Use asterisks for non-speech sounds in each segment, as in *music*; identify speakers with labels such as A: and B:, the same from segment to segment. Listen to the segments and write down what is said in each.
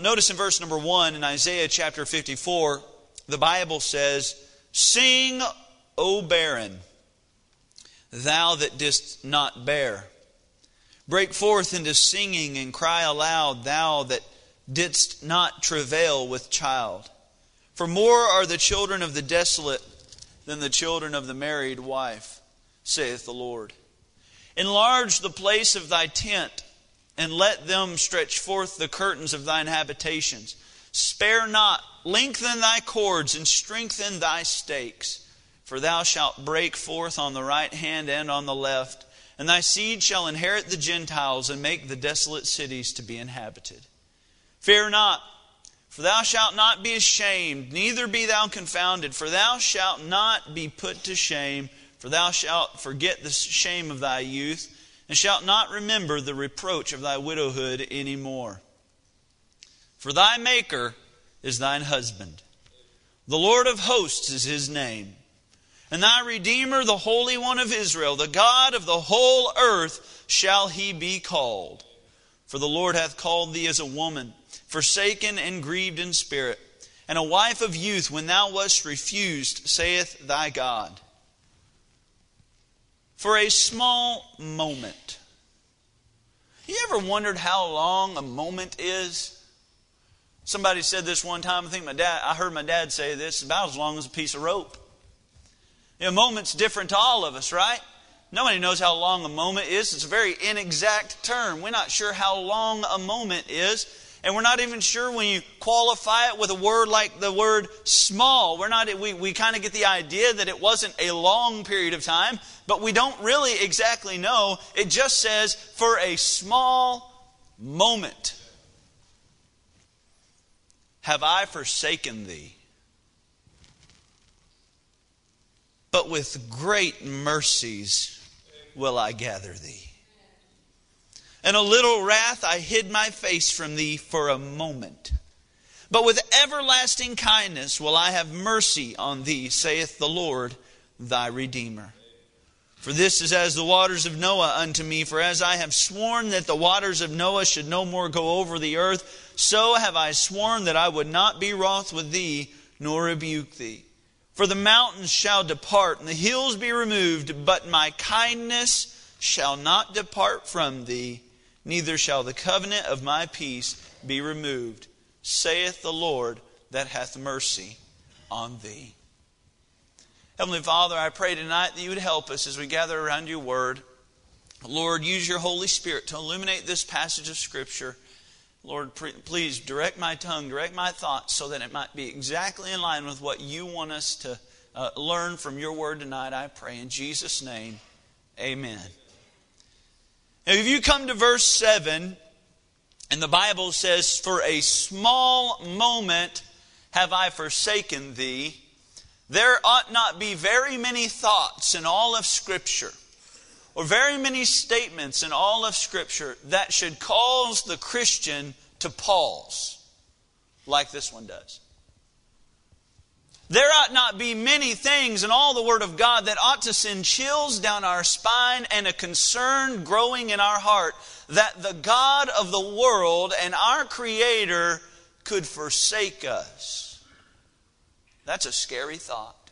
A: Notice in verse number 1 in Isaiah chapter 54, the Bible says, Sing, O barren, thou that didst not bear. Break forth into singing and cry aloud, thou that didst not travail with child. For more are the children of the desolate than the children of the married wife, saith the Lord. Enlarge the place of thy tent, and let them stretch forth the curtains of thine habitations. Spare not, lengthen thy cords, and strengthen thy stakes. For thou shalt break forth on the right hand and on the left, and thy seed shall inherit the Gentiles and make the desolate cities to be inhabited. Fear not, for thou shalt not be ashamed, neither be thou confounded, for thou shalt not be put to shame, for thou shalt forget the shame of thy youth, and shalt not remember the reproach of thy widowhood any more. For thy Maker is thine husband. The Lord of hosts is his name. And thy Redeemer, the Holy One of Israel, the God of the whole earth, shall he be called. For the Lord hath called thee as a woman forsaken and grieved in spirit, and a wife of youth when thou wast refused, saith thy God. For a small moment. You ever wondered how long a moment is? Somebody said this one time. I think my dad. I heard my dad say this. About as long as a piece of rope. You know, a moment's different to all of us, right? Nobody knows how long a moment is. It's a very inexact term. We're not sure how long a moment is. And we're not even sure when you qualify it with a word like the word small. We're not, we, we kind of get the idea that it wasn't a long period of time, but we don't really exactly know. It just says, for a small moment have I forsaken thee. But with great mercies will I gather thee. In a little wrath I hid my face from thee for a moment. But with everlasting kindness will I have mercy on thee, saith the Lord thy Redeemer. For this is as the waters of Noah unto me, for as I have sworn that the waters of Noah should no more go over the earth, so have I sworn that I would not be wroth with thee, nor rebuke thee. For the mountains shall depart, and the hills be removed, but my kindness shall not depart from thee neither shall the covenant of my peace be removed, saith the Lord that hath mercy on thee. Heavenly Father, I pray tonight that you would help us as we gather around your word. Lord, use your Holy Spirit to illuminate this passage of Scripture. Lord, please direct my tongue, direct my thoughts so that it might be exactly in line with what you want us to uh, learn from your word tonight. I pray in Jesus' name. Amen. Now, if you come to verse 7, and the Bible says, For a small moment have I forsaken thee, there ought not be very many thoughts in all of Scripture, or very many statements in all of Scripture that should cause the Christian to pause, like this one does. There ought not be many things in all the Word of God that ought to send chills down our spine and a concern growing in our heart that the God of the world and our Creator could forsake us. That's a scary thought.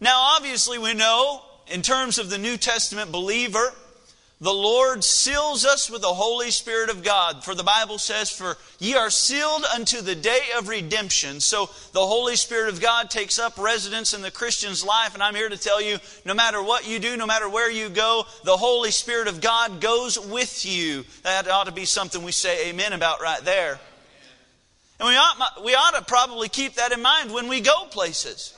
A: Now, obviously, we know in terms of the New Testament believer, the Lord seals us with the Holy Spirit of God. For the Bible says, For ye are sealed unto the day of redemption. So the Holy Spirit of God takes up residence in the Christian's life. And I'm here to tell you no matter what you do, no matter where you go, the Holy Spirit of God goes with you. That ought to be something we say amen about right there. And we ought, we ought to probably keep that in mind when we go places.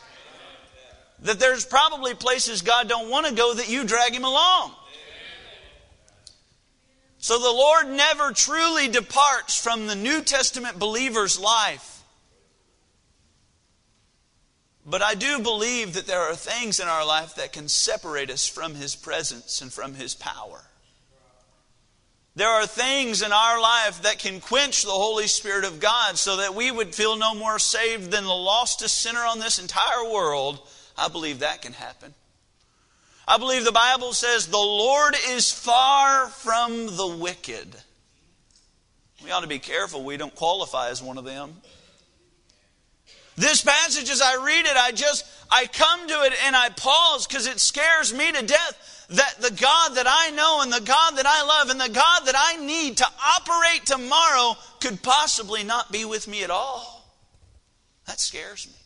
A: That there's probably places God don't want to go that you drag Him along. So the Lord never truly departs from the New Testament believer's life. But I do believe that there are things in our life that can separate us from His presence and from His power. There are things in our life that can quench the Holy Spirit of God so that we would feel no more saved than the lostest sinner on this entire world. I believe that can happen. I believe the Bible says the Lord is far from the wicked. We ought to be careful we don't qualify as one of them. This passage, as I read it, I just, I come to it and I pause because it scares me to death that the God that I know and the God that I love and the God that I need to operate tomorrow could possibly not be with me at all. That scares me.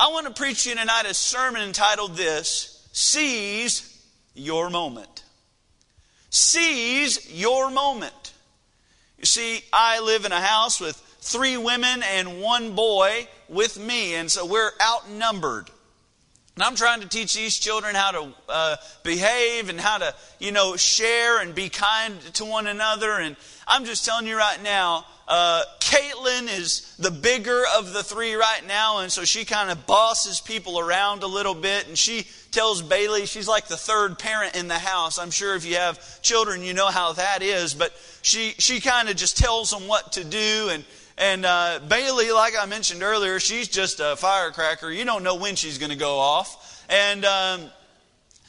A: I want to preach to you tonight a sermon entitled This Seize Your Moment. Seize your moment. You see, I live in a house with three women and one boy with me, and so we're outnumbered. And I'm trying to teach these children how to uh, behave and how to, you know, share and be kind to one another. And I'm just telling you right now, uh, Caitlin is the bigger of the three right now, and so she kind of bosses people around a little bit. And she tells Bailey she's like the third parent in the house. I'm sure if you have children, you know how that is. But she she kind of just tells them what to do, and and uh, Bailey, like I mentioned earlier, she's just a firecracker. You don't know when she's going to go off. And um,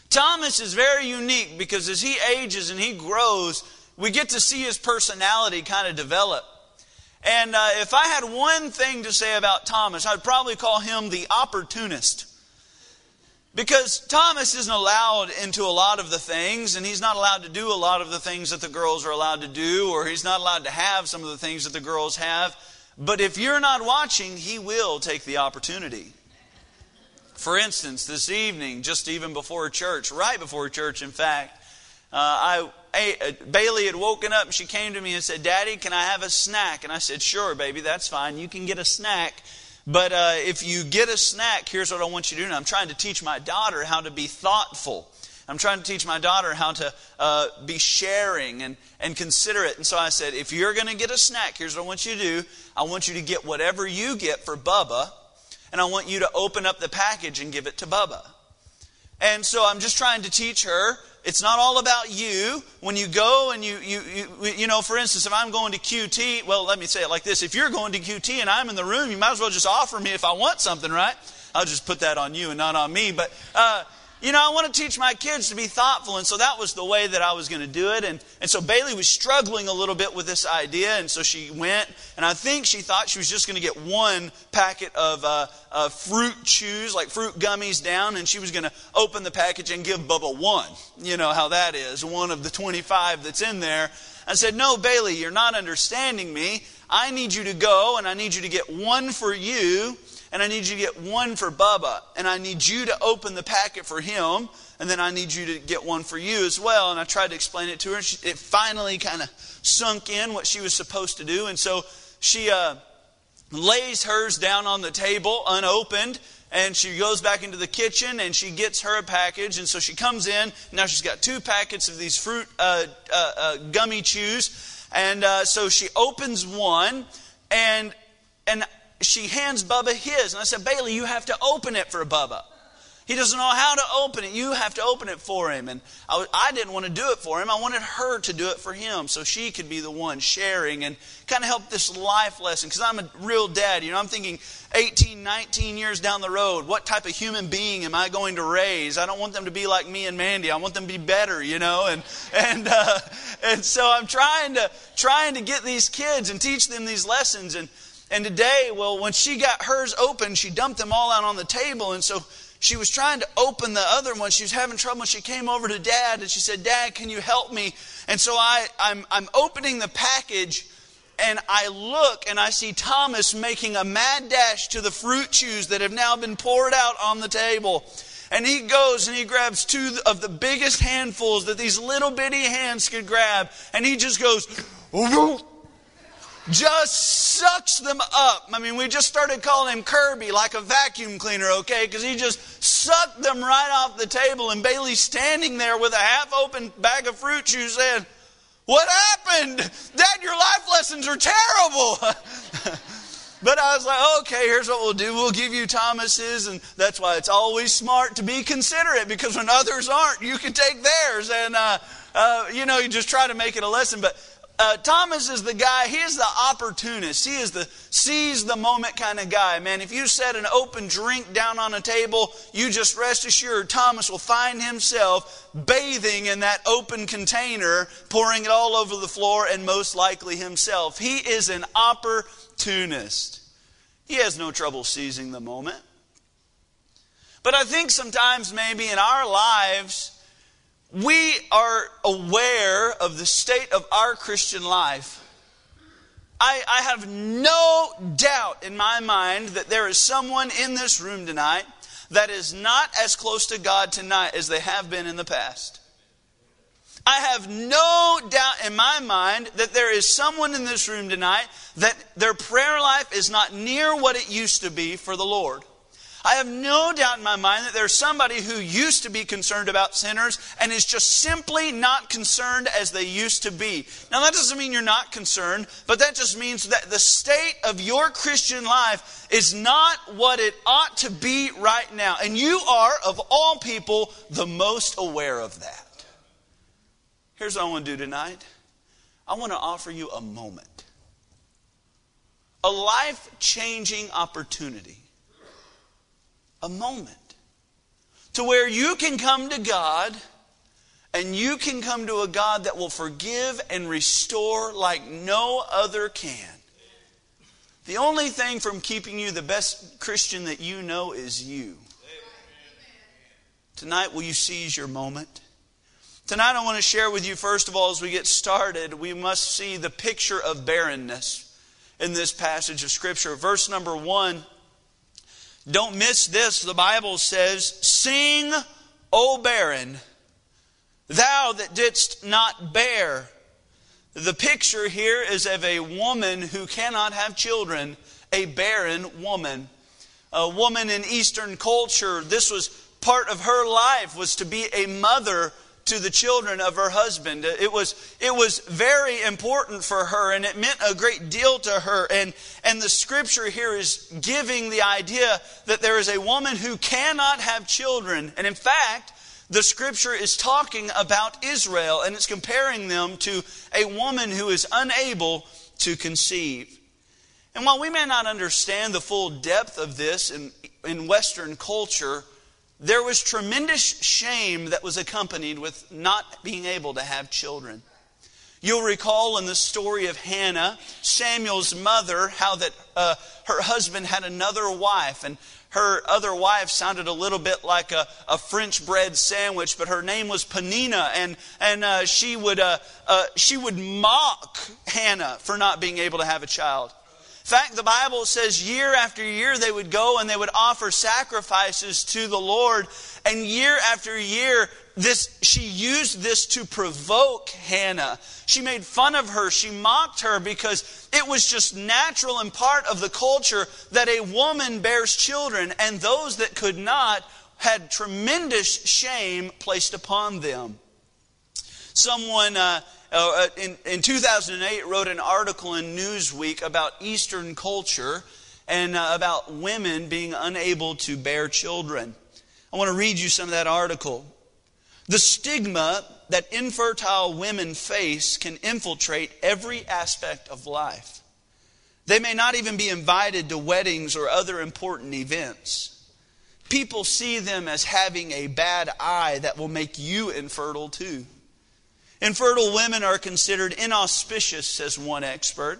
A: Thomas is very unique because as he ages and he grows, we get to see his personality kind of develop. And uh, if I had one thing to say about Thomas, I'd probably call him the opportunist. Because Thomas isn't allowed into a lot of the things, and he's not allowed to do a lot of the things that the girls are allowed to do, or he's not allowed to have some of the things that the girls have. But if you're not watching, he will take the opportunity. For instance, this evening, just even before church, right before church, in fact, uh, I, Bailey had woken up she came to me and said, Daddy, can I have a snack? And I said, Sure, baby, that's fine. You can get a snack. But uh, if you get a snack, here's what I want you to do. And I'm trying to teach my daughter how to be thoughtful. I'm trying to teach my daughter how to uh, be sharing and, and considerate. And so I said, if you're going to get a snack, here's what I want you to do. I want you to get whatever you get for Bubba, and I want you to open up the package and give it to Bubba. And so I'm just trying to teach her it's not all about you. When you go and you, you, you, you know, for instance, if I'm going to QT, well, let me say it like this. If you're going to QT and I'm in the room, you might as well just offer me if I want something, right? I'll just put that on you and not on me. But, uh, you know, I want to teach my kids to be thoughtful, and so that was the way that I was going to do it. And, and so Bailey was struggling a little bit with this idea, and so she went, and I think she thought she was just going to get one packet of uh, uh, fruit chews, like fruit gummies down, and she was going to open the package and give Bubba one. You know how that is, one of the 25 that's in there. I said, No, Bailey, you're not understanding me. I need you to go, and I need you to get one for you and I need you to get one for Bubba, and I need you to open the packet for him, and then I need you to get one for you as well. And I tried to explain it to her. She, it finally kind of sunk in what she was supposed to do, and so she uh, lays hers down on the table unopened. And she goes back into the kitchen and she gets her a package. And so she comes in. Now she's got two packets of these fruit uh, uh, uh gummy chews. And uh, so she opens one. And, and she hands Bubba his. And I said, Bailey, you have to open it for Bubba. He doesn't know how to open it. You have to open it for him. And I, I, didn't want to do it for him. I wanted her to do it for him so she could be the one sharing and kind of help this life lesson. Because I'm a real dad. You know, I'm thinking 18, 19 years down the road, what type of human being am I going to raise? I don't want them to be like me and Mandy. I want them to be better, you know. And and uh, and so I'm trying to trying to get these kids and teach them these lessons and and today, well, when she got hers open, she dumped them all out on the table. And so she was trying to open the other one. She was having trouble. She came over to dad and she said, Dad, can you help me? And so I, I'm, I'm opening the package and I look and I see Thomas making a mad dash to the fruit chews that have now been poured out on the table. And he goes and he grabs two of the biggest handfuls that these little bitty hands could grab. And he just goes, just sucks them up. I mean, we just started calling him Kirby like a vacuum cleaner, okay? Because he just sucked them right off the table. And Bailey's standing there with a half open bag of fruit juice said, What happened? Dad, your life lessons are terrible. *laughs* but I was like, okay, here's what we'll do. We'll give you Thomas's. And that's why it's always smart to be considerate because when others aren't, you can take theirs. And, uh, uh, you know, you just try to make it a lesson. But uh, Thomas is the guy, he is the opportunist. He is the seize the moment kind of guy. Man, if you set an open drink down on a table, you just rest assured Thomas will find himself bathing in that open container, pouring it all over the floor, and most likely himself. He is an opportunist. He has no trouble seizing the moment. But I think sometimes, maybe in our lives, we are aware of the state of our Christian life. I, I, have no doubt in my mind that there is someone in this room tonight that is not as close to God tonight as they have been in the past. I have no doubt in my mind that there is someone in this room tonight that their prayer life is not near what it used to be for the Lord. I have no doubt in my mind that there's somebody who used to be concerned about sinners and is just simply not concerned as they used to be. Now, that doesn't mean you're not concerned, but that just means that the state of your Christian life is not what it ought to be right now. And you are, of all people, the most aware of that. Here's what I want to do tonight I want to offer you a moment, a life changing opportunity a moment to where you can come to God and you can come to a God that will forgive and restore like no other can. The only thing from keeping you the best Christian that you know is you. Tonight, will you seize your moment? Tonight, I want to share with you, first of all, as we get started, we must see the picture of barrenness in this passage of Scripture. Verse number one don't miss this. The Bible says, Sing, O barren, thou that didst not bear. The picture here is of a woman who cannot have children, a barren woman. A woman in Eastern culture, this was part of her life, was to be a mother to the children of her husband. It was, it was very important for her and it meant a great deal to her. And, and the scripture here is giving the idea that there is a woman who cannot have children. And in fact, the scripture is talking about Israel and it's comparing them to a woman who is unable to conceive. And while we may not understand the full depth of this in, in Western culture, there was tremendous shame that was accompanied with not being able to have children. You'll recall in the story of Hannah, Samuel's mother, how that uh, her husband had another wife, and her other wife sounded a little bit like a, a French bread sandwich, but her name was Peninnah, and and uh, she would uh, uh she would mock Hannah for not being able to have a child. In fact, the Bible says year after year they would go and they would offer sacrifices to the Lord. And year after year, this, she used this to provoke Hannah. She made fun of her. She mocked her because it was just natural and part of the culture that a woman bears children, and those that could not had tremendous shame placed upon them. Someone uh, uh, in, in 2008 wrote an article in Newsweek about Eastern culture and uh, about women being unable to bear children. I want to read you some of that article. The stigma that infertile women face can infiltrate every aspect of life. They may not even be invited to weddings or other important events. People see them as having a bad eye that will make you infertile too. Infertile women are considered inauspicious, says one expert.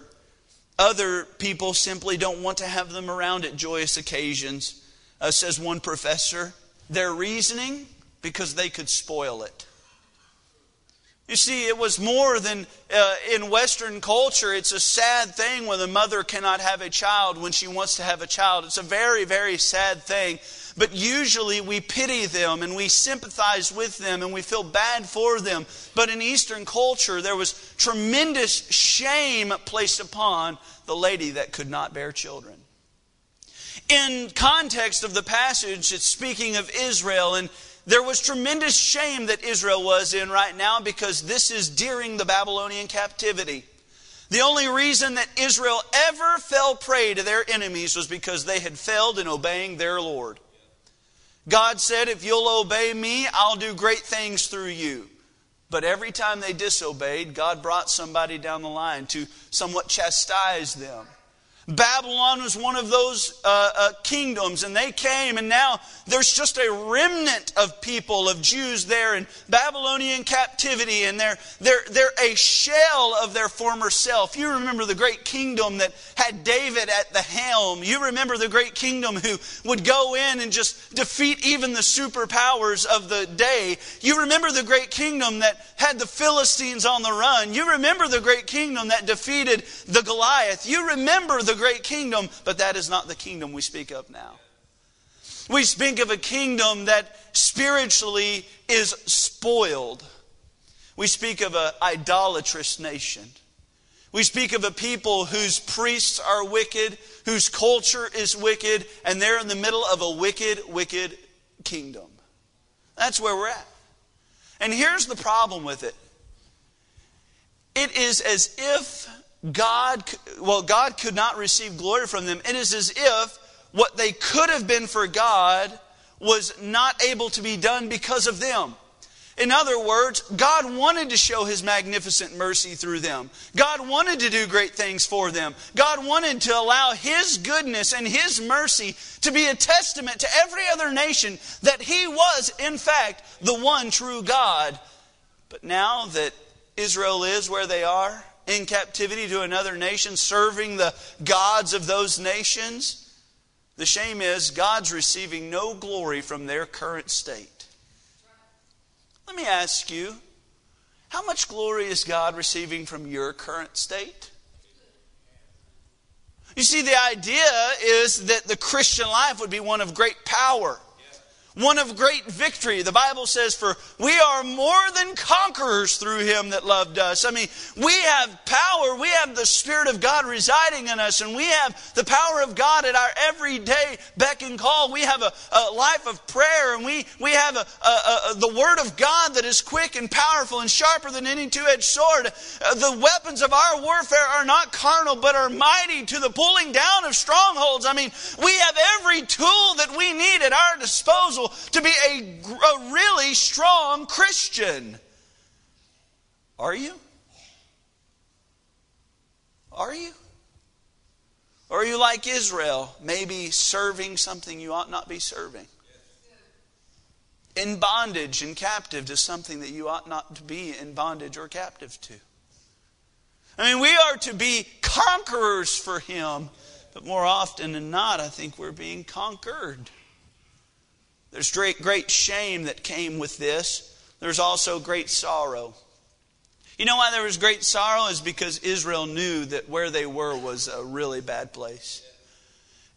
A: Other people simply don't want to have them around at joyous occasions, uh, says one professor. Their reasoning? Because they could spoil it. You see, it was more than uh, in Western culture. It's a sad thing when the mother cannot have a child when she wants to have a child. It's a very, very sad thing. But usually we pity them and we sympathize with them and we feel bad for them. But in Eastern culture, there was tremendous shame placed upon the lady that could not bear children. In context of the passage, it's speaking of Israel and there was tremendous shame that Israel was in right now because this is during the Babylonian captivity. The only reason that Israel ever fell prey to their enemies was because they had failed in obeying their Lord. God said, If you'll obey me, I'll do great things through you. But every time they disobeyed, God brought somebody down the line to somewhat chastise them. Babylon was one of those uh, uh, kingdoms, and they came, and now there's just a remnant of people, of Jews there in Babylonian captivity, and they're, they're, they're a shell of their former self. You remember the great kingdom that had David at the helm. You remember the great kingdom who would go in and just defeat even the superpowers of the day. You remember the great kingdom that had the Philistines on the run. You remember the great kingdom that defeated the Goliath. You remember the the great kingdom, but that is not the kingdom we speak of now. We speak of a kingdom that spiritually is spoiled. We speak of an idolatrous nation. We speak of a people whose priests are wicked, whose culture is wicked, and they're in the middle of a wicked, wicked kingdom. That's where we're at. And here's the problem with it it is as if God, well, God could not receive glory from them. It is as if what they could have been for God was not able to be done because of them. In other words, God wanted to show His magnificent mercy through them. God wanted to do great things for them. God wanted to allow His goodness and His mercy to be a testament to every other nation that He was, in fact, the one true God. But now that Israel is where they are, in captivity to another nation, serving the gods of those nations. The shame is God's receiving no glory from their current state. Let me ask you, how much glory is God receiving from your current state? You see, the idea is that the Christian life would be one of great power one of great victory. The Bible says, For we are more than conquerors through him that loved us. I mean, we have power. We have the Spirit of God residing in us, and we have the power of God at our everyday beck and call. We have a, a life of prayer, and we, we have a, a, the Word of God that is quick and powerful and sharper than any two edged sword. Uh, the weapons of our warfare are not carnal, but are mighty to the pulling down of strongholds. I mean, we have every tool that we need at our disposal to be a, a really strong Christian. Are you? Are you? Or are you like Israel, maybe serving something you ought not be serving? In bondage and captive to something that you ought not to be in bondage or captive to. I mean, we are to be conquerors for Him, but more often than not, I think we're being conquered. There's great, shame that came with this. There's also great sorrow. You know why there was great sorrow? Is because Israel knew that where they were was a really bad place.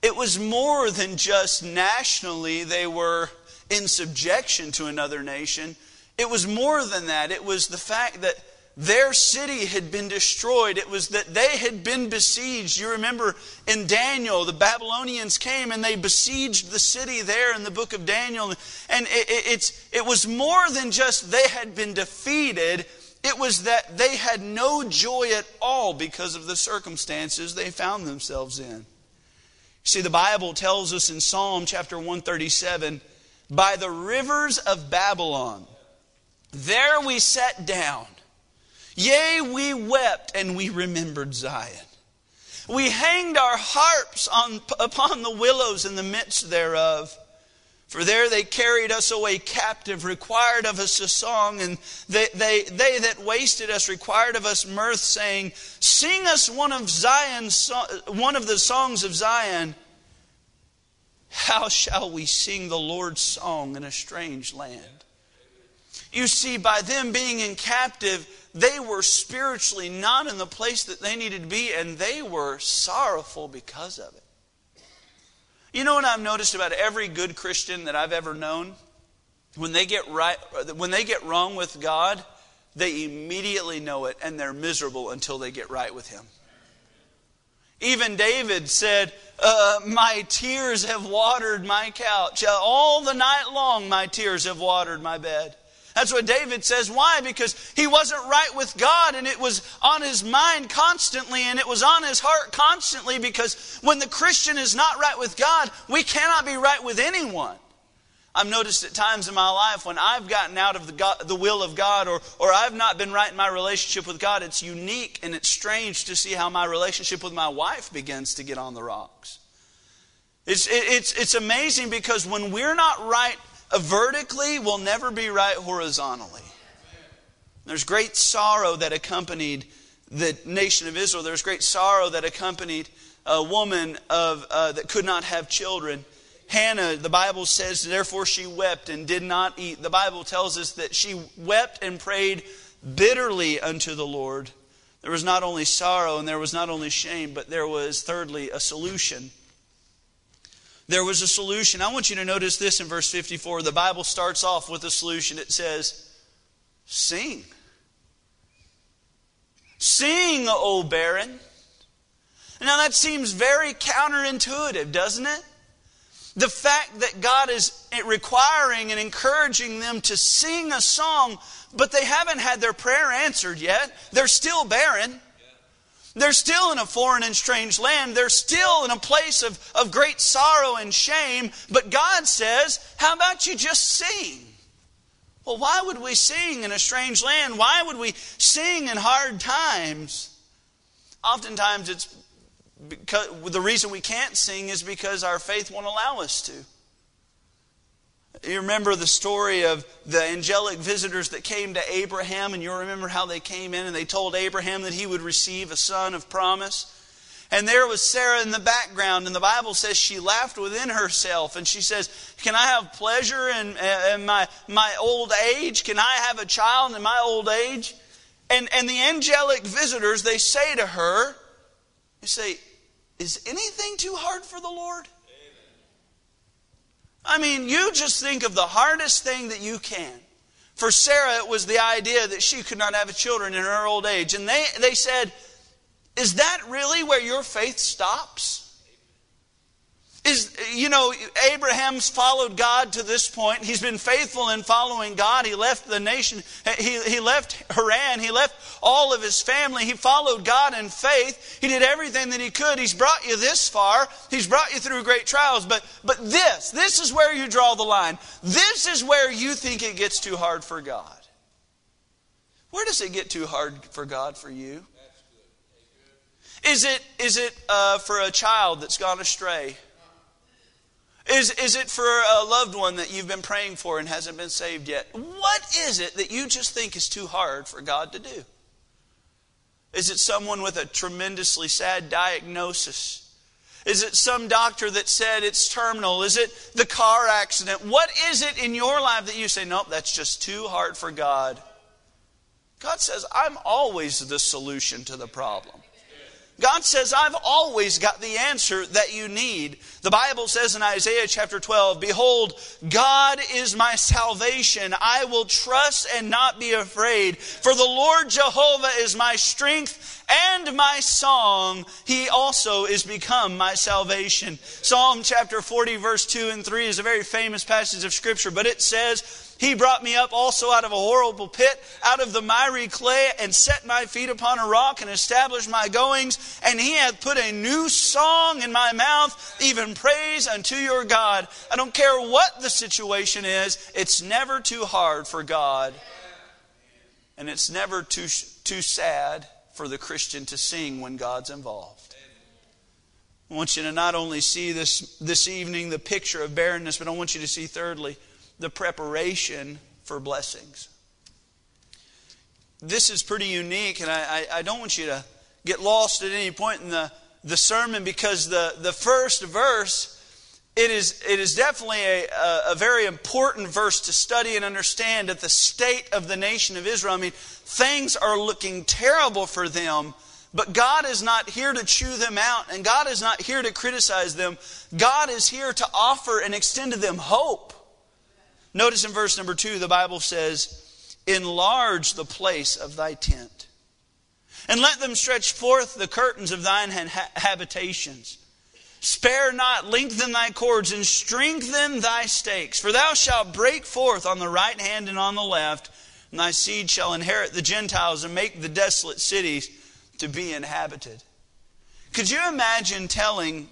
A: It was more than just nationally they were in subjection to another nation. It was more than that. It was the fact that their city had been destroyed. It was that they had been besieged. You remember in Daniel, the Babylonians came and they besieged the city there in the book of Daniel. And it, it, it's, it was more than just they had been defeated, it was that they had no joy at all because of the circumstances they found themselves in. See, the Bible tells us in Psalm chapter 137 by the rivers of Babylon, there we sat down Yea, we wept and we remembered Zion. We hanged our harps on, upon the willows in the midst thereof. For there they carried us away captive, required of us a song, and they, they, they that wasted us required of us mirth, saying, Sing us one of Zion's, one of the songs of Zion. How shall we sing the Lord's song in a strange land? You see, by them being in captive, they were spiritually not in the place that they needed to be, and they were sorrowful because of it. You know what I've noticed about every good Christian that I've ever known? When they get right, when they get wrong with God, they immediately know it and they're miserable until they get right with Him. Even David said, uh, My tears have watered my couch. All the night long, my tears have watered my bed. That's what David says. Why? Because he wasn't right with God and it was on his mind constantly and it was on his heart constantly because when the Christian is not right with God, we cannot be right with anyone. I've noticed at times in my life when I've gotten out of the, God, the will of God or, or I've not been right in my relationship with God, it's unique and it's strange to see how my relationship with my wife begins to get on the rocks. It's, it's, it's amazing because when we're not right vertically, we'll never be right horizontally. There's great sorrow that accompanied the nation of Israel. There's great sorrow that accompanied a woman of, uh, that could not have children. Hannah, the Bible says, therefore she wept and did not eat. The Bible tells us that she wept and prayed bitterly unto the Lord. There was not only sorrow and there was not only shame, but there was, thirdly, a solution. There was a solution. I want you to notice this in verse 54. The Bible starts off with a solution. It says, Sing. Sing, O barren. Now that seems very counterintuitive, doesn't it? The fact that God is requiring and encouraging them to sing a song, but they haven't had their prayer answered yet. They're still barren. They're still in a foreign and strange land. They're still in a place of, of great sorrow and shame. But God says, How about you just sing? Well, why would we sing in a strange land? Why would we sing in hard times? Oftentimes it's because, the reason we can't sing is because our faith won't allow us to. You remember the story of the angelic visitors that came to Abraham, and you remember how they came in and they told Abraham that he would receive a son of promise. And there was Sarah in the background, and the Bible says she laughed within herself, and she says, Can I have pleasure in, in my, my old age? Can I have a child in my old age? And, and the angelic visitors, they say to her, you say, Is anything too hard for the Lord? I mean, you just think of the hardest thing that you can. For Sarah, it was the idea that she could not have children in her old age. And they, they said, Is that really where your faith stops? Is, you know, Abraham's followed God to this point. He's been faithful in following God. He left the nation, he, he left Haran, he left all of his family. He followed God in faith. He did everything that he could. He's brought you this far. He's brought you through great trials. But, but this, this is where you draw the line. This is where you think it gets too hard for God. Where does it get too hard for God for you? Is it, is it uh, for a child that's gone astray? Is, is it for a loved one that you've been praying for and hasn't been saved yet? What is it that you just think is too hard for God to do? Is it someone with a tremendously sad diagnosis? Is it some doctor that said it's terminal? Is it the car accident? What is it in your life that you say, nope, that's just too hard for God? God says, I'm always the solution to the problem. God says, I've always got the answer that you need. The Bible says in Isaiah chapter 12, Behold, God is my salvation. I will trust and not be afraid. For the Lord Jehovah is my strength and my song. He also is become my salvation. Psalm chapter 40, verse 2 and 3 is a very famous passage of Scripture, but it says, he brought me up also out of a horrible pit, out of the miry clay, and set my feet upon a rock and established my goings. And he hath put a new song in my mouth, even praise unto your God. I don't care what the situation is, it's never too hard for God. And it's never too, too sad for the Christian to sing when God's involved. I want you to not only see this this evening the picture of barrenness, but I want you to see thirdly the preparation for blessings. This is pretty unique, and I, I, I don't want you to get lost at any point in the, the sermon because the, the first verse it is, it is definitely a, a, very important verse to study and understand at the state of the nation of Israel. I mean, things are looking terrible for them, but God is not here to chew them out, and God is not here to criticize them. God is here to offer and extend to them hope. Notice in verse number two, the Bible says, Enlarge the place of thy tent, and let them stretch forth the curtains of thine habitations. Spare not, lengthen thy cords, and strengthen thy stakes. For thou shalt break forth on the right hand and on the left, and thy seed shall inherit the Gentiles and make the desolate cities to be inhabited. Could you imagine telling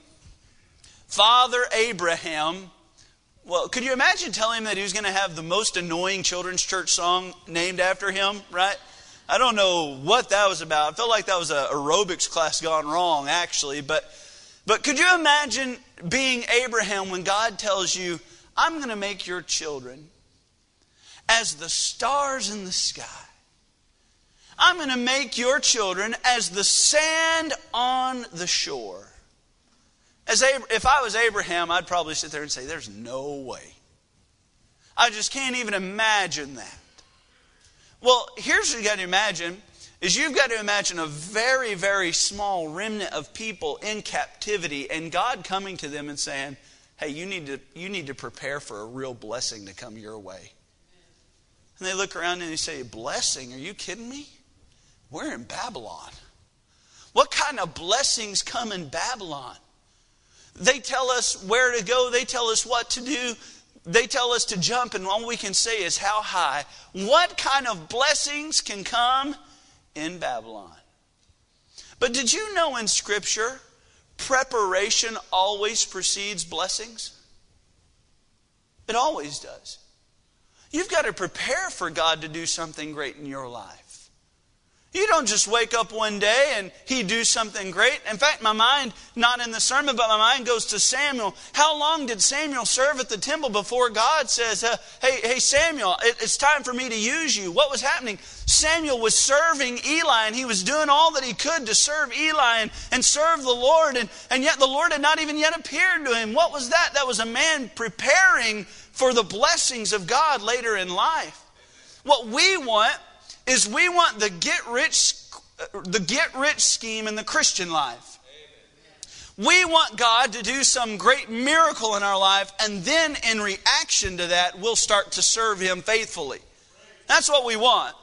A: Father Abraham Well, could you imagine telling him that he was going to have the most annoying children's church song named after him, right? I don't know what that was about. I felt like that was a aerobics class gone wrong, actually. But, but could you imagine being Abraham when God tells you, I'm going to make your children as the stars in the sky? I'm going to make your children as the sand on the shore. As if I was Abraham, I'd probably sit there and say, There's no way. I just can't even imagine that. Well, here's what you got to imagine is you've got to imagine a very, very small remnant of people in captivity and God coming to them and saying, Hey, you need to, you need to prepare for a real blessing to come your way. And they look around and they say, Blessing? Are you kidding me? We're in Babylon. What kind of blessings come in Babylon? They tell us where to go, they tell us what to do, they tell us to jump, and all we can say is how high. What kind of blessings can come in Babylon? But did you know in Scripture, preparation always precedes blessings? It always does. You've got to prepare for God to do something great in your life. You don't just wake up one day and he do something great. In fact, my mind, not in the sermon, but my mind goes to Samuel. How long did Samuel serve at the temple before God says, uh, hey, hey, Samuel, it, it's time for me to use you? What was happening? Samuel was serving Eli and he was doing all that he could to serve Eli and, and serve the Lord. And, and yet the Lord had not even yet appeared to him. What was that? That was a man preparing for the blessings of God later in life. What we want is we want the get rich the get rich scheme in the Christian life. We want God to do some great miracle in our life, and then in reaction to that, we'll start to serve Him faithfully. That's what we want.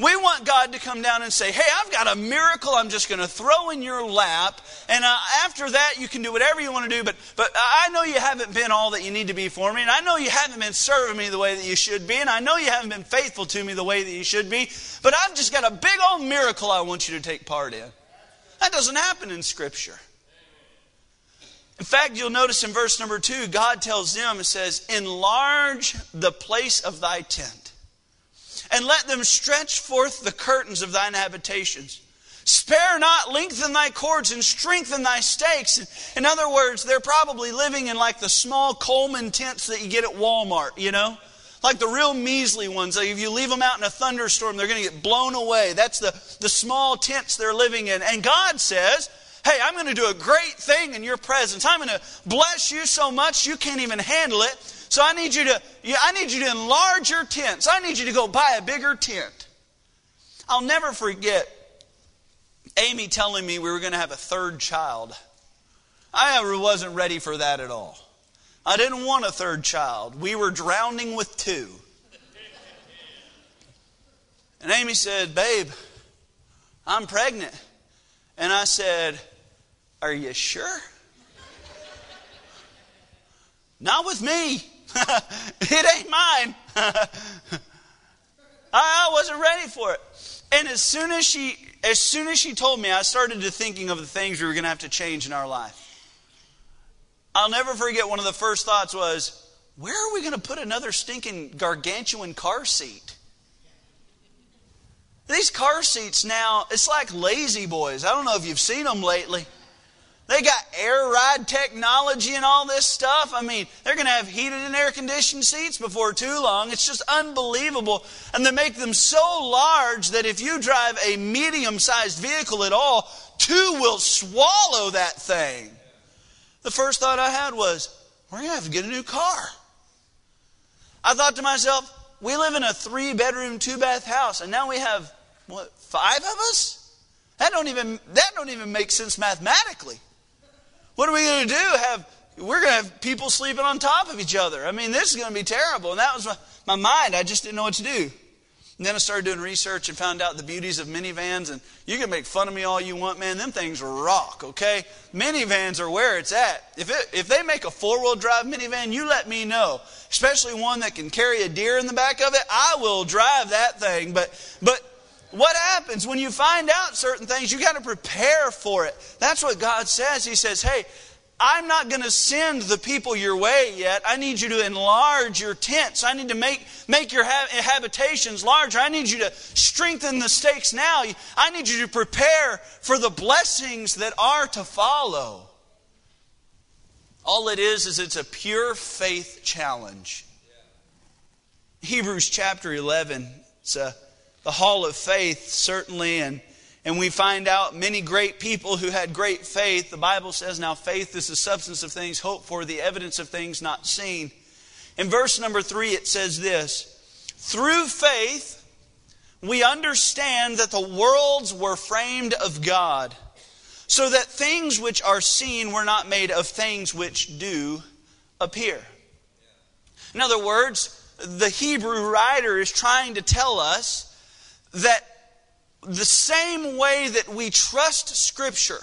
A: We want God to come down and say, Hey, I've got a miracle I'm just going to throw in your lap. And uh, after that, you can do whatever you want to do. But, but I know you haven't been all that you need to be for me. And I know you haven't been serving me the way that you should be. And I know you haven't been faithful to me the way that you should be. But I've just got a big old miracle I want you to take part in. That doesn't happen in Scripture. In fact, you'll notice in verse number two, God tells them, it says, Enlarge the place of thy tent and let them stretch forth the curtains of thine habitations. Spare not, lengthen thy cords, and strengthen thy stakes. In other words, they're probably living in like the small Coleman tents that you get at Walmart, you know? Like the real measly ones. Like if you leave them out in a thunderstorm, they're going to get blown away. That's the, the small tents they're living in. And God says, Hey, I'm going to do a great thing in your presence. I'm going to bless you so much you can't even handle it. So I need you to, I need you to enlarge your tents. I need you to go buy a bigger tent. I'll never forget Amy telling me we were going to have a third child. I wasn't ready for that at all. I didn't want a third child. We were drowning with two. And Amy said, Babe, I'm pregnant. And I said, Are you sure? Not with me. *laughs* it ain't mine. *laughs* I wasn't ready for it. And as soon as she as soon as she told me, I started to thinking of the things we were going to have to change in our life. I'll never forget one of the first thoughts was, where are we going to put another stinking gargantuan car seat? These car seats now, it's like La-Z-Boys. I don't know if you've seen them lately. They got air ride technology and all this stuff. I mean, they're going to have heated and air conditioned seats before too long. It's just unbelievable. And they make them so large that if you drive a medium sized vehicle at all, two will swallow that thing. The first thought I had was, we're going to have to get a new car. I thought to myself, we live in a three bedroom, two bath house, and now we have, what, five of us? That don't even, that don't even make sense mathematically. What are we going to do? Have we're going to have people sleeping on top of each other. I mean, this is going to be terrible. And that was my, my mind. I just didn't know what to do. And then I started doing research and found out the beauties of minivans. And you can make fun of me all you want, man. Them things rock, okay? Minivans are where it's at. If, it, if they make a four wheel drive minivan, you let me know. Especially one that can carry a deer in the back of it. I will drive that thing. But, but what happens when you find out certain things? You got to prepare for it. That's what God says. He says, hey, I'm not going to send the people your way yet. I need you to enlarge your tents. I need to make, make your habitations larger. I need you to strengthen the stakes now. I need you to prepare for the blessings that are to follow. All it is, is it's a pure faith challenge. Hebrews chapter 11, it's a, the hall of faith, certainly, and and we find out many great people who had great faith. The Bible says, now faith is the substance of things hoped for, the evidence of things not seen. In verse number three, it says this Through faith, we understand that the worlds were framed of God, so that things which are seen were not made of things which do appear. In other words, the Hebrew writer is trying to tell us that the same way that we trust Scripture,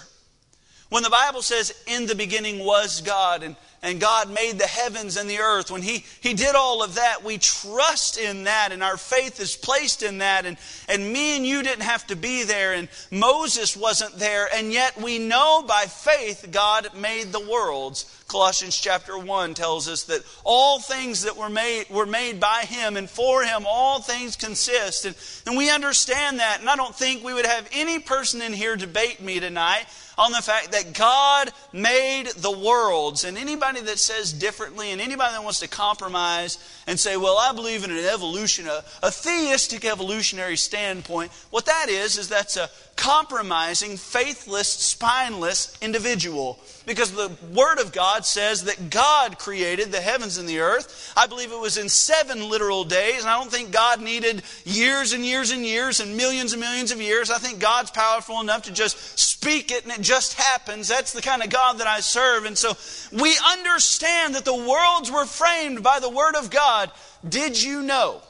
A: when the Bible says, in the beginning was God, and, and God made the heavens and the earth, when he, he did all of that, we trust in that, and our faith is placed in that. And, and me and you didn't have to be there, and Moses wasn't there, and yet we know by faith God made the worlds. Colossians chapter 1 tells us that all things that were made were made by him and for him all things consist. And, and we understand that. And I don't think we would have any person in here debate me tonight on the fact that God made the worlds. And anybody that says differently and anybody that wants to compromise and say, well, I believe in an evolution, a, a theistic evolutionary standpoint, what that is, is that's a compromising, faithless, spineless individual. Because the Word of God says that God created the heavens and the earth. I believe it was in seven literal days, and I don't think God needed years and years and years and millions and millions of years. I think God's powerful enough to just speak it and it just happens. That's the kind of God that I serve. And so we understand that the worlds were framed by the Word of God. Did you know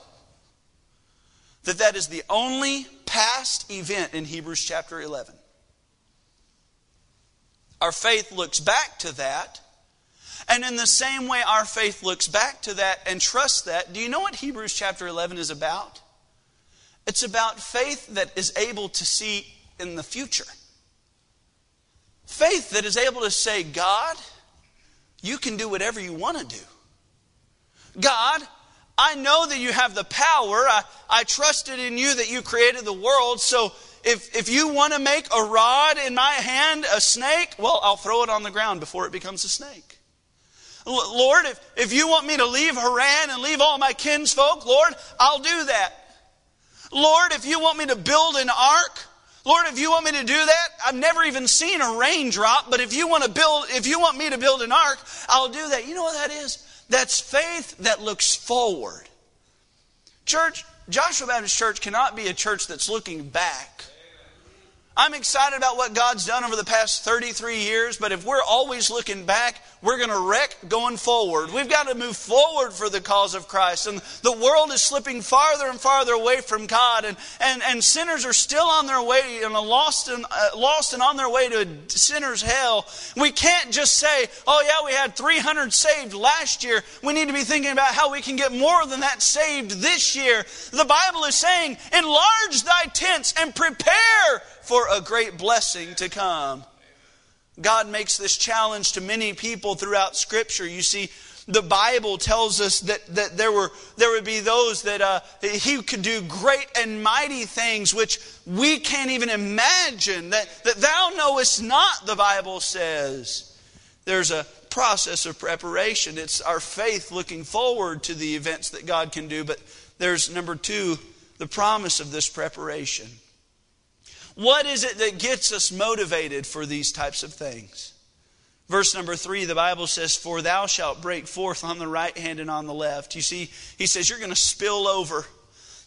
A: that that is the only past event in Hebrews chapter 11? Our faith looks back to that. And in the same way our faith looks back to that and trusts that, do you know what Hebrews chapter 11 is about? It's about faith that is able to see in the future. Faith that is able to say, God, you can do whatever you want to do. God, I know that you have the power. I, I trusted in you that you created the world. So if, if you want to make a rod in my hand a snake, well, I'll throw it on the ground before it becomes a snake. Lord, if, if you want me to leave Haran and leave all my kinsfolk, Lord, I'll do that. Lord, if you want me to build an ark, Lord, if you want me to do that, I've never even seen a raindrop, but if you want to build, if you want me to build an ark, I'll do that. You know what that is? That's faith that looks forward. Church, Joshua Baptist Church cannot be a church that's looking back. I'm excited about what God's done over the past 33 years, but if we're always looking back, we're going to wreck going forward. We've got to move forward for the cause of Christ. And the world is slipping farther and farther away from God, and, and, and sinners are still on their way and lost and, uh, lost and on their way to sinner's hell. We can't just say, oh, yeah, we had 300 saved last year. We need to be thinking about how we can get more than that saved this year. The Bible is saying, enlarge thy tents and prepare for a great blessing to come. God makes this challenge to many people throughout Scripture. You see, the Bible tells us that, that there, were, there would be those that uh, He could do great and mighty things which we can't even imagine. That, that thou knowest not, the Bible says. There's a process of preparation. It's our faith looking forward to the events that God can do. But there's number two, the promise of this preparation. What is it that gets us motivated for these types of things? Verse number three, the Bible says, For thou shalt break forth on the right hand and on the left. You see, he says, You're going to spill over.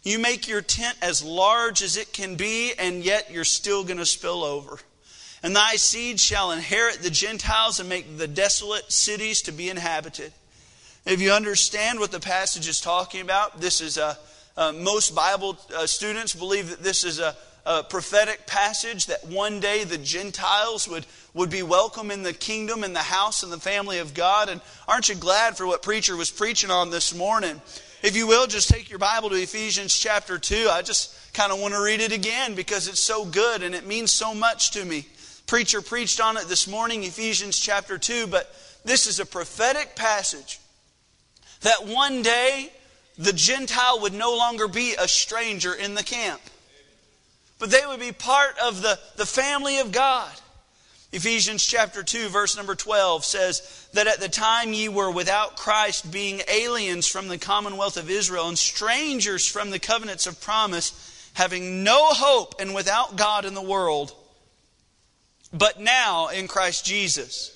A: You make your tent as large as it can be, and yet you're still going to spill over. And thy seed shall inherit the Gentiles and make the desolate cities to be inhabited. If you understand what the passage is talking about, this is a, most Bible uh, students believe that this is a, a prophetic passage that one day the Gentiles would, would be welcome in the kingdom, in the house, and the family of God. And aren't you glad for what preacher was preaching on this morning? If you will, just take your Bible to Ephesians chapter 2. I just kind of want to read it again because it's so good and it means so much to me. Preacher preached on it this morning, Ephesians chapter 2, but this is a prophetic passage that one day the Gentile would no longer be a stranger in the camp, but they would be part of the, the family of God. Ephesians chapter 2, verse number 12 says that at the time ye were without Christ, being aliens from the commonwealth of Israel and strangers from the covenants of promise, having no hope and without God in the world, but now in Christ Jesus.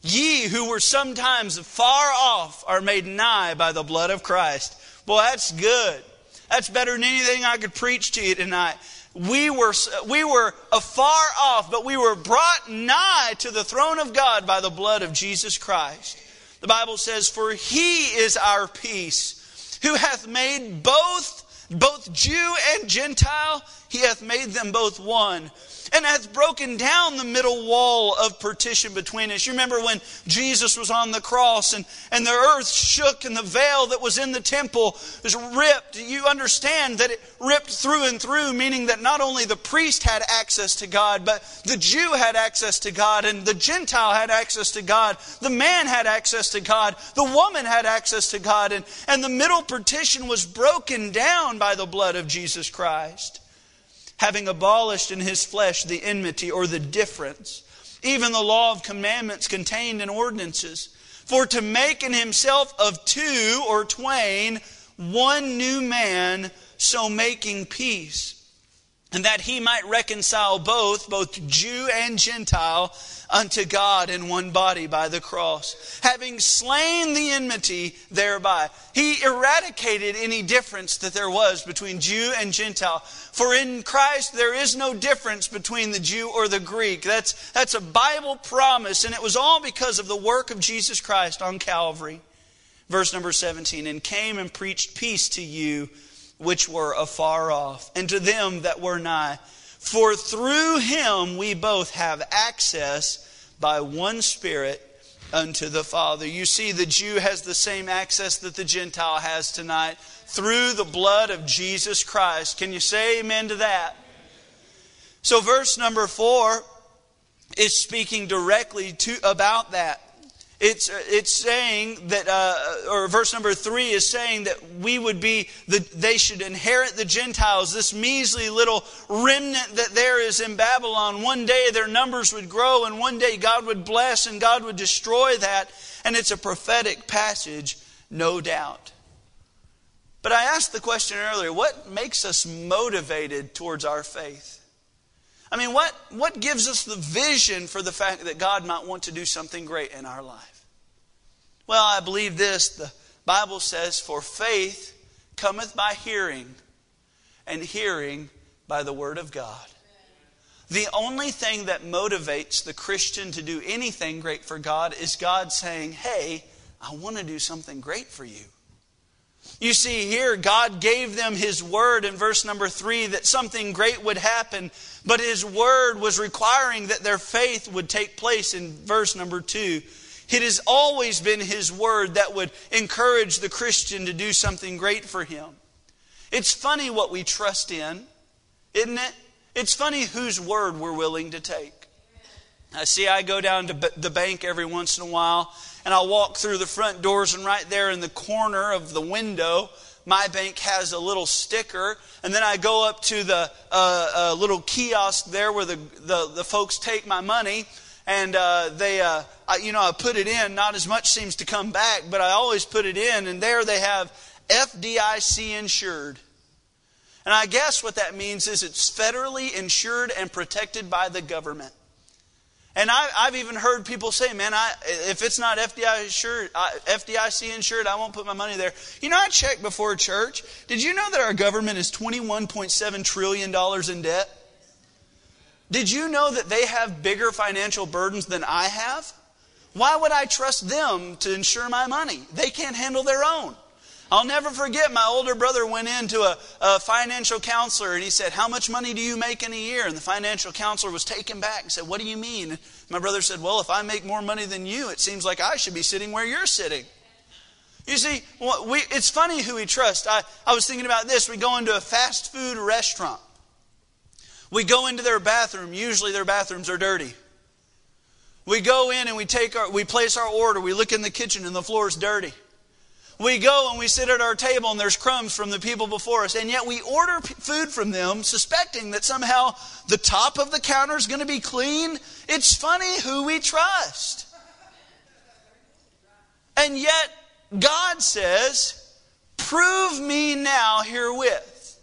A: Ye who were sometimes far off are made nigh by the blood of Christ. Boy, that's good. That's better than anything I could preach to you tonight. We were, we were afar off, but we were brought nigh to the throne of God by the blood of Jesus Christ. The Bible says, For he is our peace, who hath made both, both Jew and Gentile, he hath made them both one and hath broken down the middle wall of partition between us. You remember when Jesus was on the cross and, and the earth shook and the veil that was in the temple was ripped. You understand that it ripped through and through, meaning that not only the priest had access to God, but the Jew had access to God, and the Gentile had access to God, the man had access to God, the woman had access to God, and, and the middle partition was broken down by the blood of Jesus Christ having abolished in his flesh the enmity or the difference, even the law of commandments contained in ordinances, for to make in himself of two or twain one new man, so making peace and that he might reconcile both, both Jew and Gentile, unto God in one body by the cross, having slain the enmity thereby. He eradicated any difference that there was between Jew and Gentile. For in Christ there is no difference between the Jew or the Greek. That's, that's a Bible promise, and it was all because of the work of Jesus Christ on Calvary. Verse number 17, and came and preached peace to you which were afar off, and to them that were nigh. For through him we both have access by one Spirit unto the Father. You see, the Jew has the same access that the Gentile has tonight through the blood of Jesus Christ. Can you say amen to that? So, verse number four is speaking directly to, about that. It's, it's saying that, uh, or verse number three is saying that we would be, the, they should inherit the Gentiles, this measly little remnant that there is in Babylon. One day their numbers would grow, and one day God would bless and God would destroy that. And it's a prophetic passage, no doubt. But I asked the question earlier what makes us motivated towards our faith? I mean, what, what gives us the vision for the fact that God might want to do something great in our life? Well, I believe this. The Bible says, For faith cometh by hearing, and hearing by the Word of God. The only thing that motivates the Christian to do anything great for God is God saying, Hey, I want to do something great for you. You see, here God gave them His word in verse number three that something great would happen, but His word was requiring that their faith would take place in verse number two. It has always been His word that would encourage the Christian to do something great for Him. It's funny what we trust in, isn't it? It's funny whose word we're willing to take. I see, I go down to the bank every once in a while, and I'll walk through the front doors, and right there in the corner of the window, my bank has a little sticker. And then I go up to the uh, uh, little kiosk there where the, the, the, folks take my money, and uh, they, uh, I, you know, I put it in. Not as much seems to come back, but I always put it in, and there they have FDIC insured. And I guess what that means is it's federally insured and protected by the government. And I, have even heard people say, man, I, if it's not FDIC insured, FDIC insured, I won't put my money there. You know, I checked before church. Did you know that our government is $21.7 trillion in debt? Did you know that they have bigger financial burdens than I have? Why would I trust them to insure my money? They can't handle their own. I'll never forget my older brother went into a, a, financial counselor and he said, How much money do you make in a year? And the financial counselor was taken back and said, What do you mean? My brother said, Well, if I make more money than you, it seems like I should be sitting where you're sitting. You see, we, it's funny who we trust. I, I was thinking about this. We go into a fast food restaurant. We go into their bathroom, usually their bathrooms are dirty. We go in and we take our we place our order, we look in the kitchen and the floor is dirty. We go and we sit at our table and there's crumbs from the people before us, and yet we order food from them suspecting that somehow the top of the counter is going to be clean. It's funny who we trust. And yet God says, Prove me now herewith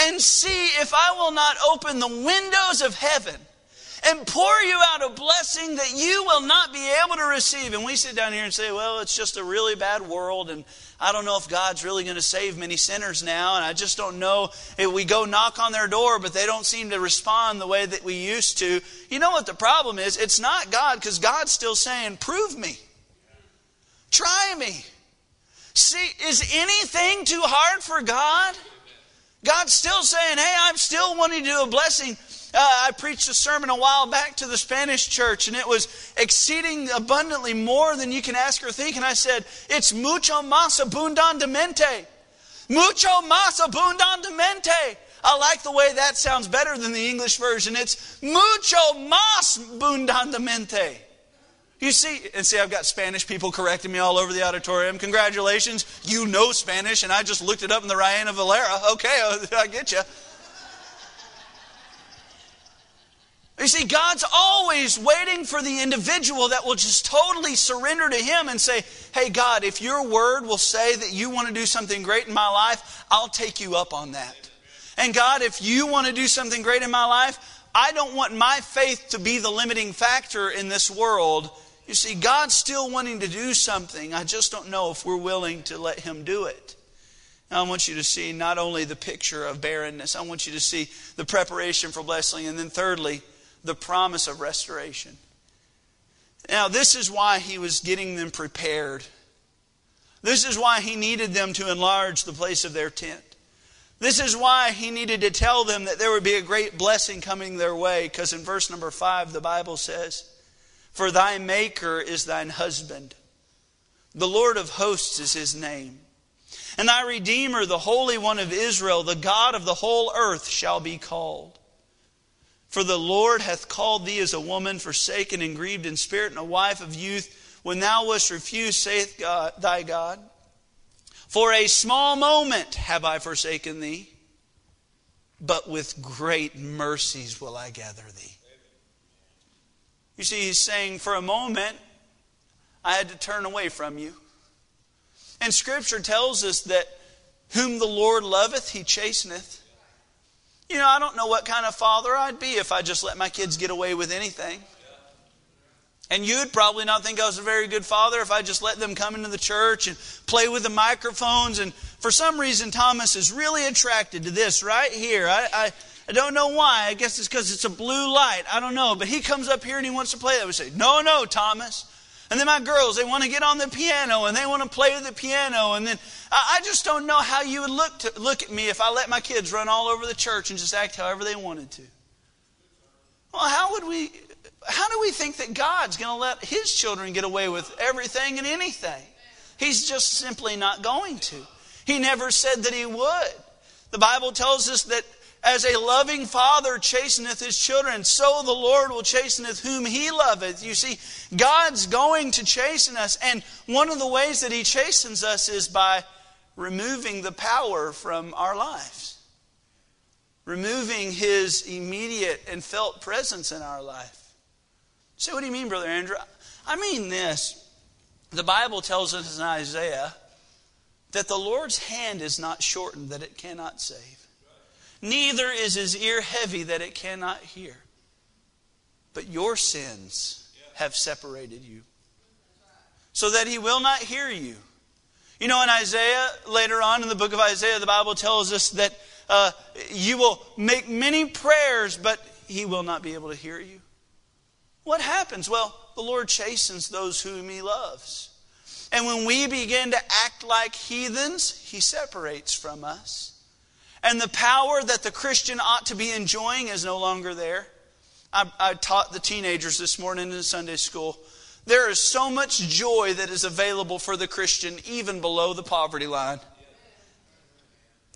A: and see if I will not open the windows of heaven and pour you out a blessing that you will not be able to receive. And we sit down here and say, well, it's just a really bad world, and I don't know if God's really going to save many sinners now, and I just don't know if we go knock on their door, but they don't seem to respond the way that we used to. You know what the problem is? It's not God, because God's still saying, prove me. Try me. See, is anything too hard for God? God's still saying, hey, I'm still wanting to do a blessing. Uh, I preached a sermon a while back to the Spanish church, and it was exceeding abundantly more than you can ask or think. And I said, It's mucho más abundantemente. Mucho más abundantemente. I like the way that sounds better than the English version. It's mucho más abundantemente. You see, and see, I've got Spanish people correcting me all over the auditorium. Congratulations, you know Spanish, and I just looked it up in the Reina Valera. Okay, *laughs* I get you. You see, God's always waiting for the individual that will just totally surrender to Him and say, Hey, God, if your word will say that you want to do something great in my life, I'll take you up on that. And God, if you want to do something great in my life, I don't want my faith to be the limiting factor in this world. You see, God's still wanting to do something. I just don't know if we're willing to let Him do it. Now, I want you to see not only the picture of barrenness, I want you to see the preparation for blessing, and then thirdly, the promise of restoration. Now, this is why he was getting them prepared. This is why he needed them to enlarge the place of their tent. This is why he needed to tell them that there would be a great blessing coming their way, because in verse number five, the Bible says, For thy Maker is thine husband, the Lord of hosts is his name. And thy Redeemer, the Holy One of Israel, the God of the whole earth, shall be called. For the Lord hath called thee as a woman forsaken and grieved in spirit, and a wife of youth, when thou wast refused, saith God, thy God. For a small moment have I forsaken thee, but with great mercies will I gather thee. You see, he's saying, for a moment, I had to turn away from you. And Scripture tells us that whom the Lord loveth, he chasteneth. You know, I don't know what kind of father I'd be if I just let my kids get away with anything. And you'd probably not think I was a very good father if I just let them come into the church and play with the microphones. And for some reason, Thomas is really attracted to this right here. I, I, I don't know why. I guess it's because it's a blue light. I don't know. But he comes up here and he wants to play that. We say, No, no, Thomas. And then my girls, they want to get on the piano and they want to play the piano. And then I just don't know how you would look, to, look at me if I let my kids run all over the church and just act however they wanted to. Well, how would we, how do we think that God's going to let his children get away with everything and anything? He's just simply not going to. He never said that he would. The Bible tells us that as a loving father chasteneth his children, so the Lord will chasteneth whom he loveth. You see, God's going to chasten us, and one of the ways that he chastens us is by removing the power from our lives, removing his immediate and felt presence in our life. So, what do you mean, Brother Andrew? I mean this. The Bible tells us in Isaiah that the Lord's hand is not shortened that it cannot save neither is his ear heavy that it cannot hear. But your sins have separated you, so that he will not hear you. You know, in Isaiah, later on in the book of Isaiah, the Bible tells us that uh, you will make many prayers, but he will not be able to hear you. What happens? Well, the Lord chastens those whom he loves. And when we begin to act like heathens, he separates from us and the power that the Christian ought to be enjoying is no longer there. I, I, taught the teenagers this morning in Sunday school. There is so much joy that is available for the Christian even below the poverty line.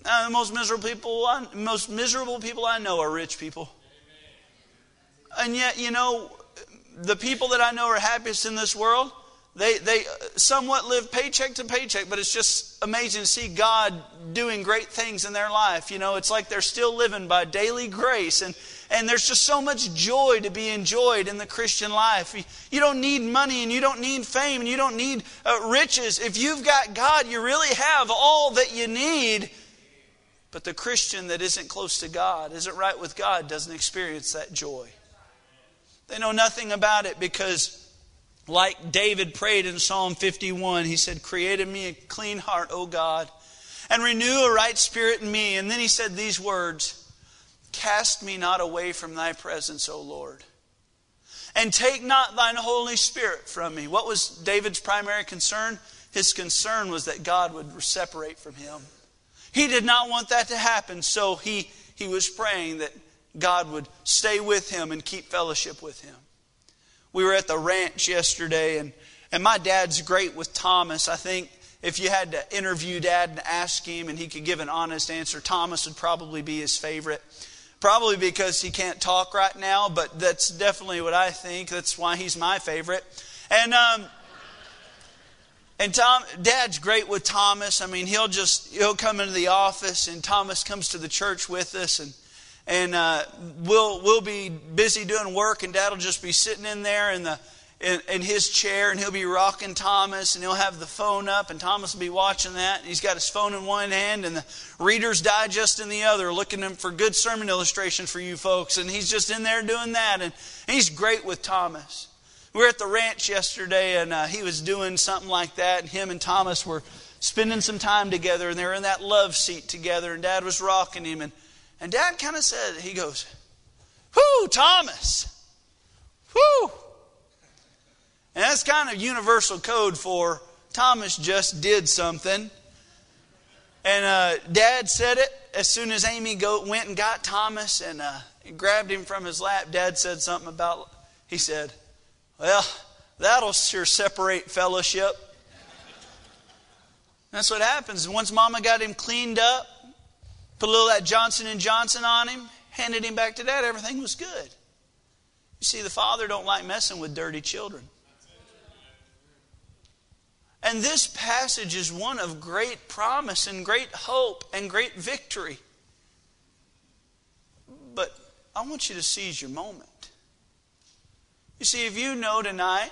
A: Uh, the most miserable people, I, most miserable people I know are rich people. And yet, you know, the people that I know are happiest in this world, they, they somewhat live paycheck to paycheck, but it's just amazing to see God doing great things in their life. You know, it's like they're still living by daily grace. And, and there's just so much joy to be enjoyed in the Christian life. You don't need money and you don't need fame and you don't need uh, riches. If you've got God, you really have all that you need. But the Christian that isn't close to God, isn't right with God, doesn't experience that joy. They know nothing about it because, like David prayed in Psalm 51, he said, Create in me a clean heart, O God, and renew a right spirit in me. And then he said these words Cast me not away from thy presence, O Lord. And take not thine Holy Spirit from me. What was David's primary concern? His concern was that God would separate from him. He did not want that to happen, so he, he was praying that God would stay with him and keep fellowship with him. We were at the ranch yesterday, and, and my dad's great with Thomas. I think if you had to interview dad and ask him and he could give an honest answer, Thomas would probably be his favorite. Probably because he can't talk right now, but that's definitely what I think. That's why he's my favorite. And um, and Tom, Dad's great with Thomas. I mean, he'll just he'll come into the office, and Thomas comes to the church with us, and and uh, we'll we'll be busy doing work, and Dad'll just be sitting in there in the in, in, his chair, and he'll be rocking Thomas, and he'll have the phone up, and Thomas will be watching that. And he's got his phone in one hand and the Reader's Digest in the other, looking for good sermon illustrations for you folks. And he's just in there doing that, and he's great with Thomas. We were at the ranch yesterday, and uh, he was doing something like that, and him and Thomas were spending some time together, and they were in that love seat together, and Dad was rocking him, and and Dad kind of said, he goes, Whoo, Thomas. Whoo. And that's kind of universal code for Thomas just did something. And uh, Dad said it as soon as Amy go, went and got Thomas and uh, grabbed him from his lap. Dad said something about, he said, Well, that'll sure separate fellowship. That's what happens. Once Mama got him cleaned up, Put a little that Johnson and Johnson on him, handed him back to dad. Everything was good. You see, the father don't like messing with dirty children. And this passage is one of great promise and great hope and great victory. But I want you to seize your moment. You see, if you know tonight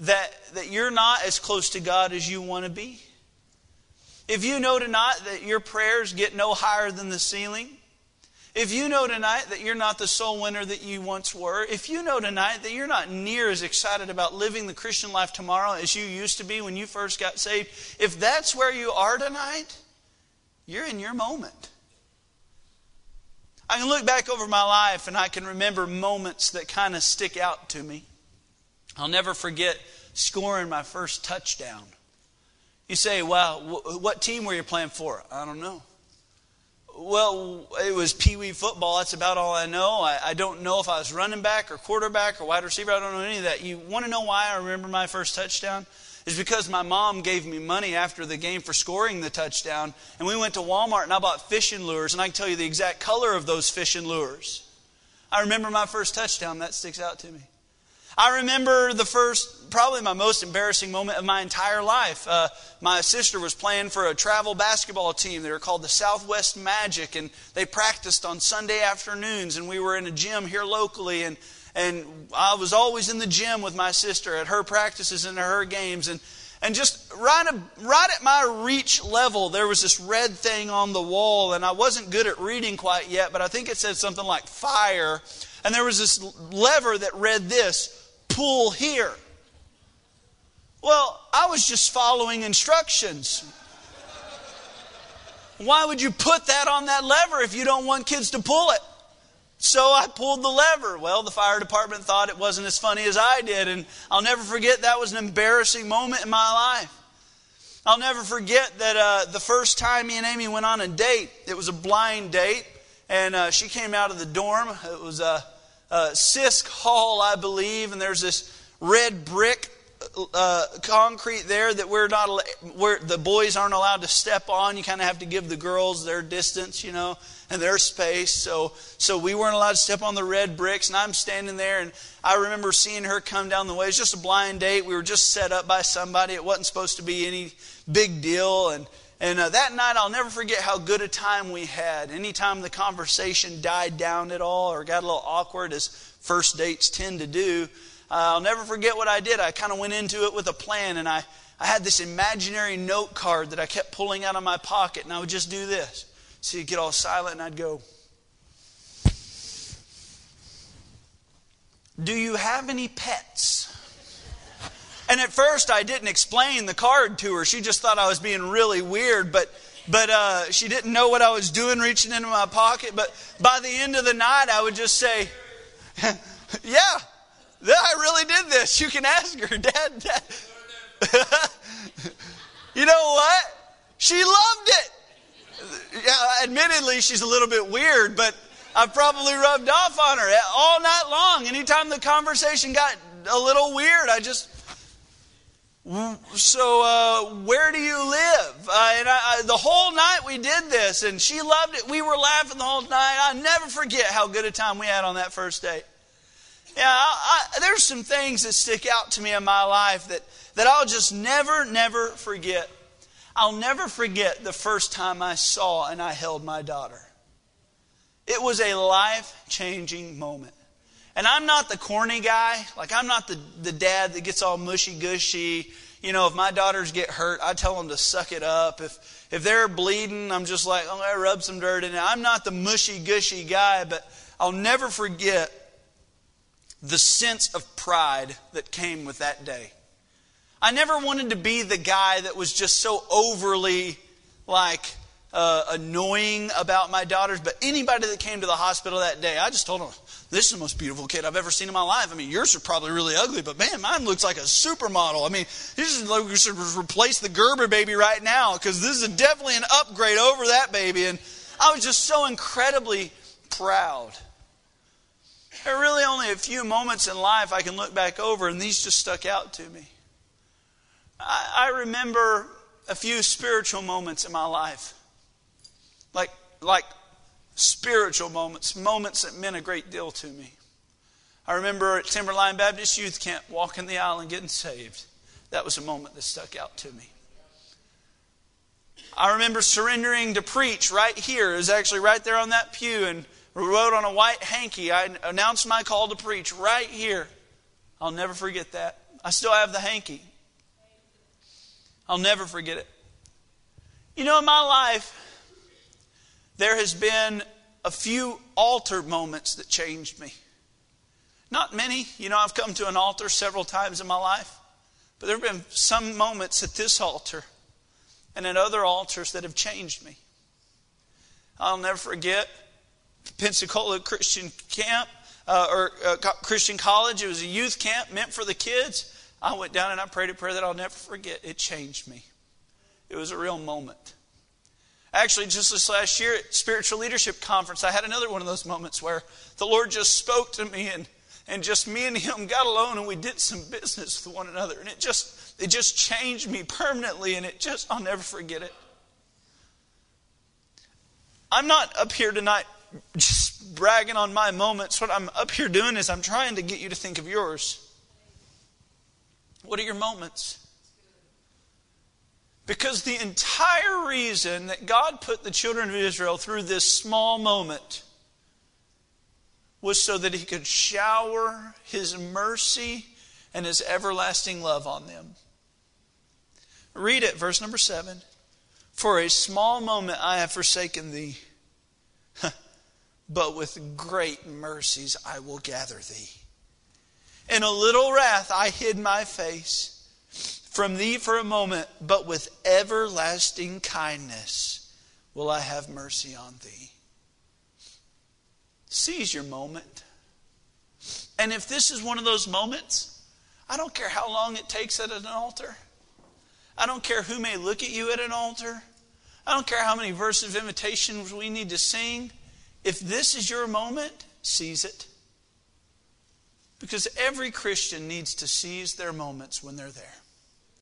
A: that, that you're not as close to God as you want to be, if you know tonight that your prayers get no higher than the ceiling, if you know tonight that you're not the soul winner that you once were, if you know tonight that you're not near as excited about living the Christian life tomorrow as you used to be when you first got saved, if that's where you are tonight, you're in your moment. I can look back over my life and I can remember moments that kind of stick out to me. I'll never forget scoring my first touchdown. You say, well, what team were you playing for? I don't know. Well, it was Pee Wee football. That's about all I know. I, I, don't know if I was running back or quarterback or wide receiver. I don't know any of that. You want to know why I remember my first touchdown? It's because my mom gave me money after the game for scoring the touchdown. And we went to Walmart and I bought fishing lures. And I can tell you the exact color of those fishing lures. I remember my first touchdown. That sticks out to me. I remember the first, probably my most embarrassing moment of my entire life. Uh, my sister was playing for a travel basketball team. They were called the Southwest Magic, and they practiced on Sunday afternoons. And we were in a gym here locally, and and I was always in the gym with my sister at her practices and her games, and and just right, right at my reach level, there was this red thing on the wall, and I wasn't good at reading quite yet, but I think it said something like fire. And there was this lever that read this pull here. Well, I was just following instructions. Why would you put that on that lever if you don't want kids to pull it? So I pulled the lever. Well, the fire department thought it wasn't as funny as I did, and I'll never forget that was an embarrassing moment in my life. I'll never forget that uh, the first time me and Amy went on a date, it was a blind date, and uh, she came out of the dorm. It was a uh, Sisk Hall, I believe, and there's this red brick uh, concrete there that we're not where the boys aren't allowed to step on. You kind of have to give the girls their distance, you know, and their space. So so we weren't allowed to step on the red bricks, and I'm standing there, and I remember seeing her come down the way. It's just a blind date. We were just set up by somebody. It wasn't supposed to be any big deal, and. And uh, that night, I'll never forget how good a time we had. Anytime the conversation died down at all or got a little awkward, as first dates tend to do, I'll never forget what I did. I kind of went into it with a plan, and I, I had this imaginary note card that I kept pulling out of my pocket, and I would just do this. So you'd get all silent, and I'd go, Do you have any pets? And at first, I didn't explain the card to her. She just thought I was being really weird, but but uh, she didn't know what I was doing, reaching into my pocket. But by the end of the night, I would just say, *laughs* "Yeah, I really did this. You can ask her, *laughs* Dad, Dad. *laughs* you know what? She loved it. Yeah, admittedly, she's a little bit weird, but I've probably rubbed off on her all night long. Anytime the conversation got a little weird, I just. So, uh, where do you live? Uh, and I, I, the whole night we did this, and she loved it. We were laughing the whole night. I never forget how good a time we had on that first date. Yeah, I, there's some things that stick out to me in my life that, that I'll just never, never forget. I'll never forget the first time I saw and I held my daughter. It was a life changing moment. And I'm not the corny guy. Like, I'm not the, the dad that gets all mushy gushy. You know, if my daughters get hurt, I tell them to suck it up. If, if they're bleeding, I'm just like, oh, I rub some dirt in it. I'm not the mushy gushy guy, but I'll never forget the sense of pride that came with that day. I never wanted to be the guy that was just so overly like uh, annoying about my daughters, but anybody that came to the hospital that day, I just told them, "This is the most beautiful kid I've ever seen in my life." I mean, yours are probably really ugly, but man, mine looks like a supermodel. I mean, you should, like, you should replace the Gerber baby right now because this is definitely an upgrade over that baby. And I was just so incredibly proud. There are really only a few moments in life I can look back over, and these just stuck out to me. I, I remember a few spiritual moments in my life, like, like spiritual moments, moments that meant a great deal to me. I remember at Timberline Baptist Youth Camp walking the aisle and getting saved. That was a moment that stuck out to me. I remember surrendering to preach right here. It was actually right there on that pew, and wrote on a white hanky. I announced my call to preach right here. I'll never forget that. I still have the hanky. I'll never forget it. You know, in my life, there has been a few altar moments that changed me. Not many. You know, I've come to an altar several times in my life, but there have been some moments at this altar and at other altars that have changed me. I'll never forget Pensacola Christian Camp uh, or uh, Christian College. It was a youth camp meant for the kids. I went down and I prayed a prayer that I'll never forget. It changed me. It was a real moment. Actually, just this last year at Spiritual Leadership Conference, I had another one of those moments where the Lord just spoke to me and, and just me and Him got alone and we did some business with one another. And it just, it just changed me permanently and it just, I'll never forget it. I'm not up here tonight just bragging on my moments. What I'm up here doing is I'm trying to get you to think of yours. What are your moments? Because the entire reason that God put the children of Israel through this small moment was so that He could shower His mercy and His everlasting love on them. Read it, verse number seven. For a small moment I have forsaken thee *laughs* but with great mercies I will gather thee. In a little wrath I hid my face from thee for a moment, but with everlasting kindness will I have mercy on thee. Seize your moment. And if this is one of those moments, I don't care how long it takes at an altar. I don't care who may look at you at an altar. I don't care how many verses of invitations we need to sing. If this is your moment, seize it. Because every Christian needs to seize their moments when they're there.